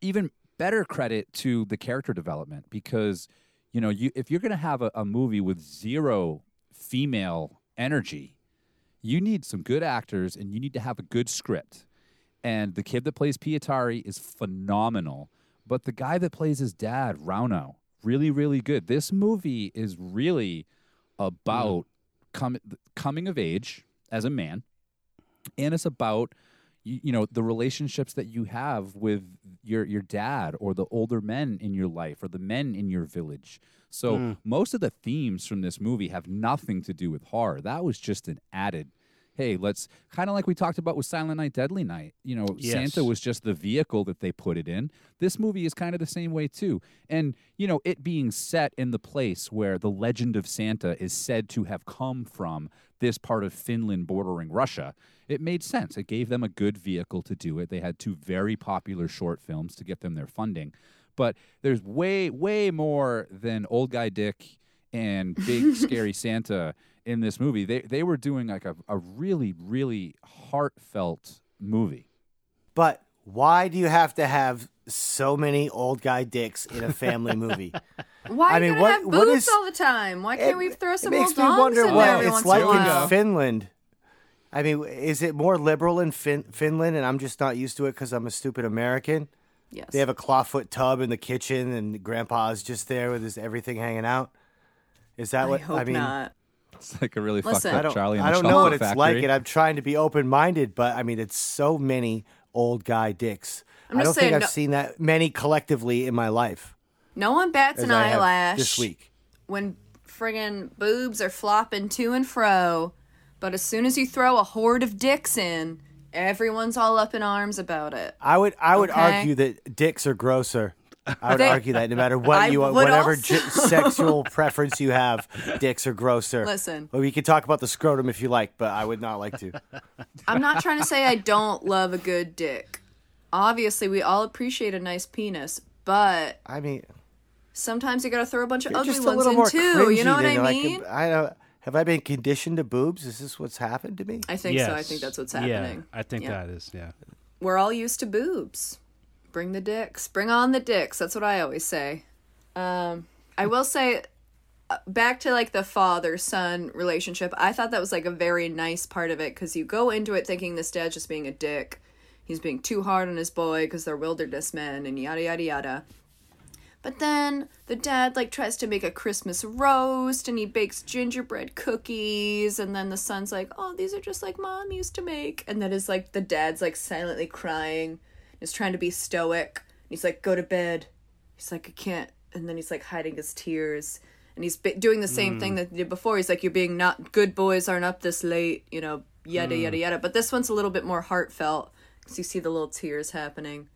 Even better credit to the character development because you know, you if you're going to have a, a movie with zero female energy, you need some good actors and you need to have a good script. And the kid that plays Pietari is phenomenal. But the guy that plays his dad, Rauno, really, really good. This movie is really about mm. com- coming of age as a man, and it's about you, you know the relationships that you have with your your dad or the older men in your life or the men in your village. So Mm. most of the themes from this movie have nothing to do with horror. That was just an added. Hey, let's kind of like we talked about with Silent Night, Deadly Night. You know, Yes. Santa was just the vehicle that they put it in. This movie is kind of the same way too. And you know, it being set in the place where the legend of Santa is said to have come from, this part of Finland bordering Russia, it made sense. It gave them a good vehicle to do it. They had two very popular short films to get them their funding. But there's way, way more than Old Guy Dick and Big Scary Santa in this movie. They they were doing like a, a really, really heartfelt movie. But why do you have to have so many old guy dicks in a family movie? Why I I mean, mean, what- have boobs is- all the time? Why can't we throw some it makes old me wonder in there what every it's like in in Finland. I mean, is it more liberal in fin- Finland, and I'm just not used to it because I'm a stupid American? Yes. They have a clawfoot tub in the kitchen, and Grandpa's just there with his everything hanging out. Is that I what hope I mean? not. It's like a really Listen. fucked I up don't, Charlie and I don't know what Chocolate it's like, and I'm trying to be open minded, but I mean, it's so many old guy dicks. I'm I don't think I've no- seen that many collectively in my life. No one bats an eyelash this week. when friggin' boobs are flopping to and fro. But as soon as you throw a horde of dicks in, everyone's all up in arms about it. I would I would Okay. argue that dicks are grosser. I would They- argue that no matter what I you would whatever also- j- sexual preference you have, dicks are grosser. Listen. well, we can talk about the scrotum if you like, but I would not like to. I'm not trying to say I don't love a good dick. Obviously, we all appreciate a nice penis, but I mean, sometimes you gotta throw a bunch of ugly ones in too. You know what I than, like, mean? I don't. Have I been conditioned to boobs? Is this what's happened to me? I think so. I think that's what's Yeah, happening. I think Yeah. that is, yeah. We're all used to boobs. Bring the dicks. Bring on the dicks. That's what I always say. Um, I will say, uh, back to like the father son relationship. I thought that was like a very nice part of it because you go into it thinking this dad's just being a dick. He's being too hard on his boy because they're wilderness men and yada yada yada. But then the dad like tries to make a Christmas roast and he bakes gingerbread cookies and then the son's like, "Oh, these are just like mom used to make." And then is like the dad's like silently crying, is trying to be stoic. He's like, "Go to bed." He's like, "I can't." And then he's like hiding his tears. And he's doing the same thing hmm. that he did before. He's like, "You're being not good boys aren't up this late," you know, yada hmm. yada yada. But this one's a little bit more heartfelt because you see the little tears happening.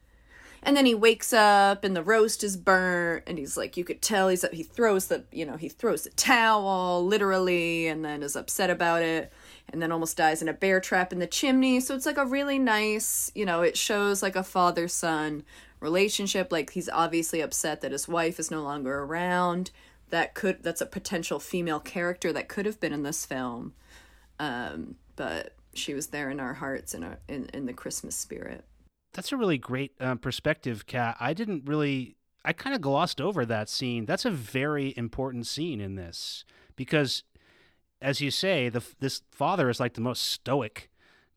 And then he wakes up and the roast is burnt and he's like you could tell he's he throws the you know he throws the towel literally and then is upset about it and then almost dies in a bear trap in the chimney. So it's like a really nice, you know, it shows like a father son relationship. Like he's obviously upset that his wife is no longer around. That could that's a potential female character that could have been in this film. Um, but she was there in our hearts and in, in the Christmas spirit. That's a really great um, perspective, Kat. I didn't really, I kind of glossed over that scene. That's a very important scene in this because, as you say, the this father is like the most stoic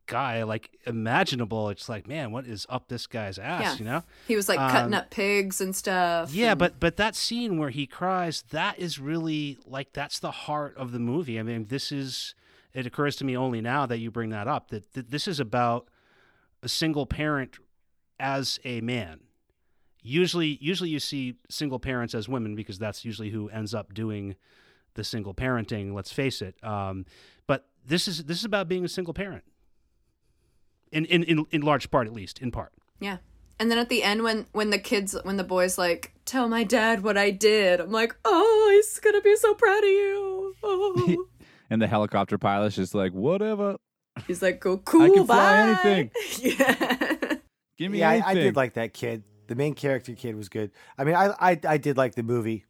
guy like imaginable. It's like, man, what is up this guy's ass? Yeah. You know, He was like Um, cutting up pigs and stuff. Yeah, and- but but that scene where he cries, that is really like that's the heart of the movie. I mean, this is it occurs to me only now that you bring that up that, that this is about a single parent as a man. Usually usually you see single parents as women because that's usually who ends up doing the single parenting, let's face it. Um, but this is this is about being a single parent. In, in in in large part at least, in part. Yeah. And then at the end when when the kids when the boys like tell my dad what I did, I'm like, "Oh, he's going to be so proud of you." Oh. And the helicopter pilot's just like, whatever. he's like, "Go cool, I can bye." fly anything. Yeah. Give me yeah, I, anything. I did like that kid. The main character kid was good. I mean, I I, I did like the movie.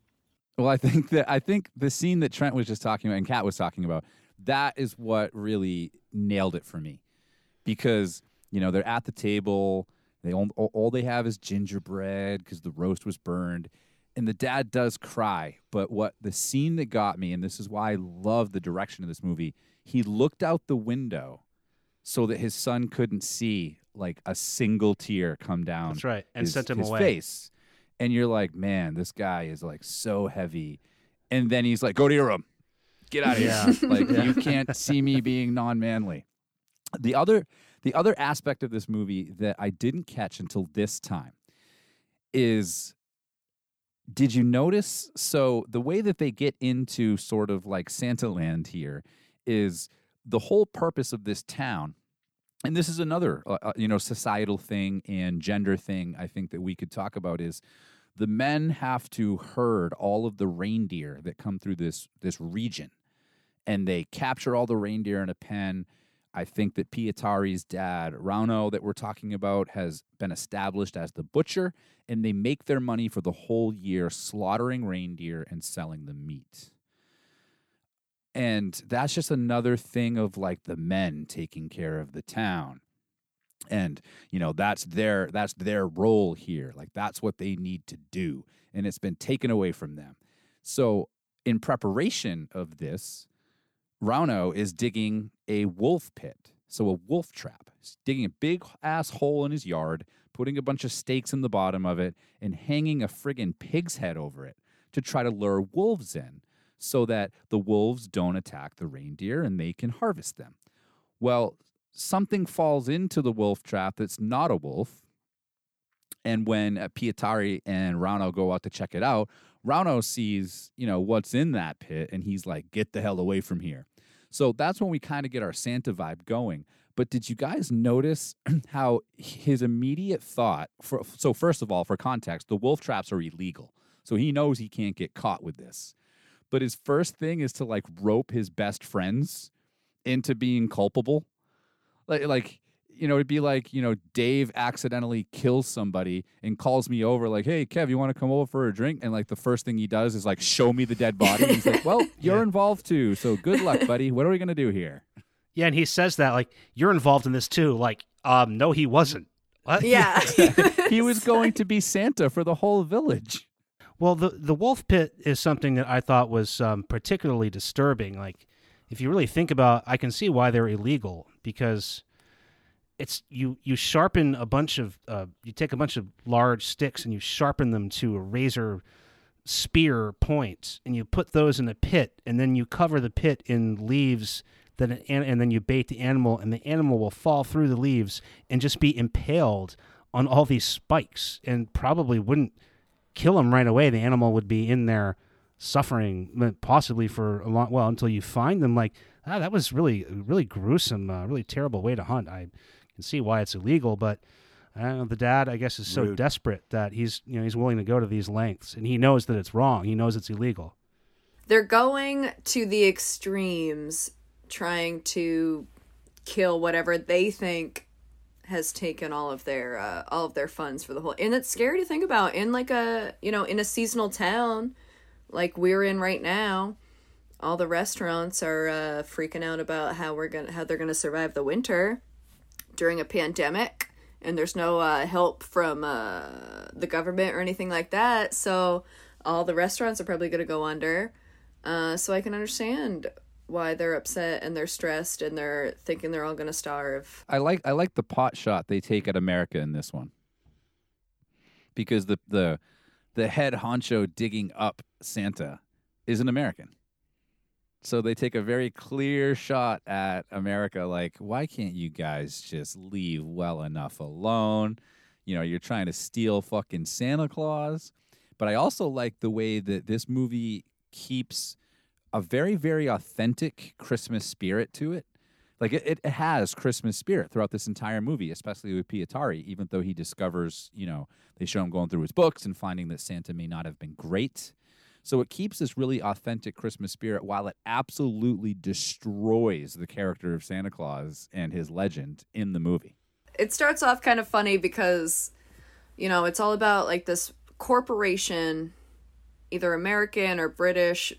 Well, I think that I think the scene that Trent was just talking about and Kat was talking about, that is what really nailed it for me. Because, you know, they're at the table, they all, all- they have is gingerbread because the roast was burned. And the dad does cry, but what the scene that got me, and this is why I love the direction of this movie, he looked out the window so that his son couldn't see like a single tear come down. That's right, and his- sent him his away. face and you're like, man, this guy is like so heavy. And then he's like, go to your room, get out of here. Like Yeah. you can't see me being non-manly. The other, the other aspect of this movie that I didn't catch until this time is, did you notice? So the way that they get into sort of like Santa Land here is the whole purpose of this town and this is another uh, uh, you know societal thing and gender thing i think that we could talk about is the men have to herd all of the reindeer that come through this this region. And they capture all the reindeer in a pen. I think that pietari's dad rauno that we're talking about has been established as the butcher and they make their money for the whole year slaughtering reindeer and selling the meat and that's just another thing of like the men taking care of the town. And you know that's their that's their role here. Like that's what they need to do. And it's been taken away from them. So in preparation of this Rauno is digging a wolf pit. So a wolf trap. He's digging a big ass hole in his yard putting a bunch of stakes in the bottom of it and hanging a friggin pig's head over it to try to lure wolves in so that the wolves don't attack the reindeer and they can harvest them. Well, something falls into the wolf trap that's not a wolf. And when uh, Pietari and Rauno go out to check it out, Rauno sees, you know, what's in that pit and he's like, get the hell away from here. So that's when we kind of get our Santa vibe going. But did you guys notice how his immediate thought for so first of all, for context, the wolf traps are illegal. So he knows he can't get caught with this but his first thing is to like rope his best friends into being culpable. Like, like you know, it'd be like you know, Dave accidentally kills somebody and calls me over, like, "Hey, Kev, you want to come over for a drink?" And like the first thing he does is like show me the dead body. He's like, "Well, you're involved too, so good luck, buddy. What are we gonna do here?" Yeah, and he says that like you're involved in this too. Like, um, no, he wasn't. What? Yeah. he was going to be Santa for the whole village. Well, the the wolf pit is something that I thought was um, particularly disturbing. Like, if you really think about, I can see why they're illegal because it's you you sharpen a bunch of uh, you take a bunch of large sticks and you sharpen them to a razor spear points point and you put those in a pit and then you cover the pit in leaves that an, and then you bait the animal and the animal will fall through the leaves and just be impaled on all these spikes and probably wouldn't kill him right away the animal would be in there suffering possibly for a long well until you find them like ah, that was really really gruesome uh, really terrible way to hunt i can see why it's illegal but I don't know, the dad, I guess, is so Rude. desperate that he's you know he's willing to go to these lengths, and he knows that it's wrong. He knows it's illegal. They're going to the extremes trying to kill whatever they think has taken all of their uh, all of their funds for the whole and it's scary to think about in like a you know in a seasonal town like we're in right now all the restaurants are uh, freaking out about how we're gonna how they're gonna survive the winter during a pandemic and there's no uh, help from uh, the government or anything like that so all the restaurants are probably gonna go under uh, so i can understand why they're upset and they're stressed and they're thinking they're all gonna starve I like I like the pot shot they take at America in this one. Because the the the head honcho digging up Santa is an American. So they take a very clear shot at America like why can't you guys just leave well enough alone? You know, you're trying to steal fucking Santa Claus. But I also like the way that this movie keeps a very very authentic Christmas spirit to it. Like it, it has Christmas spirit throughout this entire movie, especially with Pietari, even though he discovers, you know, they show him going through his books and finding that Santa may not have been great. So it keeps this really authentic Christmas spirit while it absolutely destroys the character of Santa Claus and his legend in the movie. it starts off kind of funny because you know it's all about like this corporation either american or british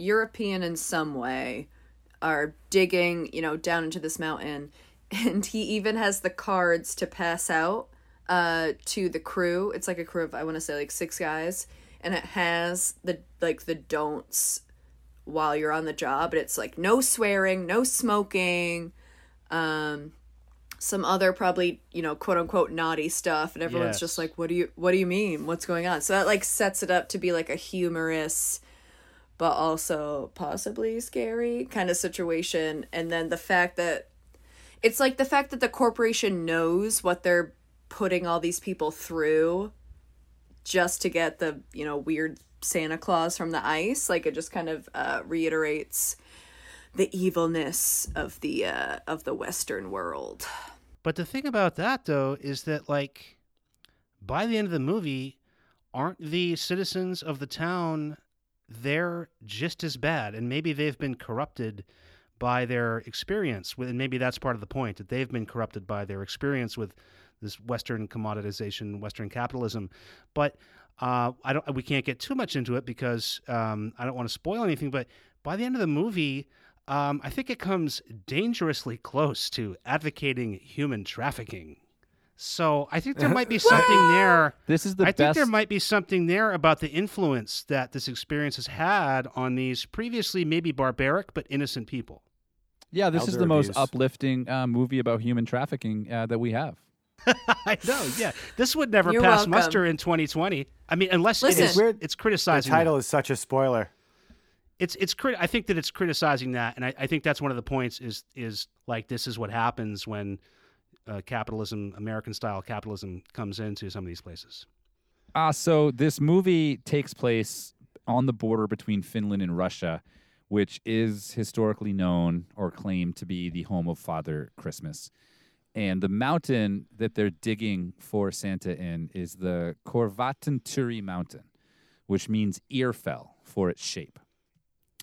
european in some way are digging you know down into this mountain. And he even has the cards to pass out uh to the crew. It's like a crew of i want to say like six guys. And it has the like the don'ts while you're on the job and it's like no swearing no smoking um some other probably you know quote unquote naughty stuff. And everyone's Yes. just like what do you what do you mean? What's going on? So that like sets it up to be like a humorous but also possibly scary kind of situation. And then the fact that it's like the fact that the corporation knows what they're putting all these people through just to get the you know weird santa claus from the ice. Like it just kind of uh, reiterates the evilness of the uh, of the western world. But the thing about that though is that like by the end of the movie, aren't the citizens of the town they're just as bad and maybe they've been corrupted by their experience and maybe that's part of the point that they've been corrupted by their experience with this western commoditization western capitalism but uh, I don't we can't get too much into it because um, I don't want to spoil anything but by the end of the movie um, I think it comes dangerously close to advocating human trafficking. So I think there might be something there. This is the I think there might be something there about the influence that this experience has had on these previously maybe barbaric but innocent people. Yeah, this is Elder the most uplifting uh, movie about human trafficking uh, that we have. I know, yeah. This would never You're pass welcome. muster in 2020. I mean, unless Listen. it is, Weird- it's criticizing. The title that. is such a spoiler. it's it's crit- I think that it's criticizing that, and I, I think that's one of the points is is like this is what happens when uh, capitalism, American style capitalism, comes into some of these places. Uh, so this movie takes place on the border between Finland and Russia, which is historically known or claimed to be the home of Father Christmas. And the mountain that they're digging for Santa in is the Korvatunturi Mountain, which means earfell for its shape.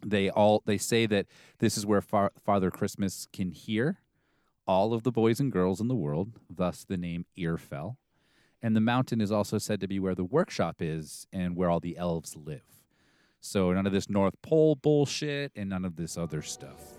They all they say that this is where Fa- Father Christmas can hear all of the boys and girls in the world, thus the name Earfell. And the mountain is also said to be where the workshop is and where all the elves live. So none of this North Pole bullshit and none of this other stuff.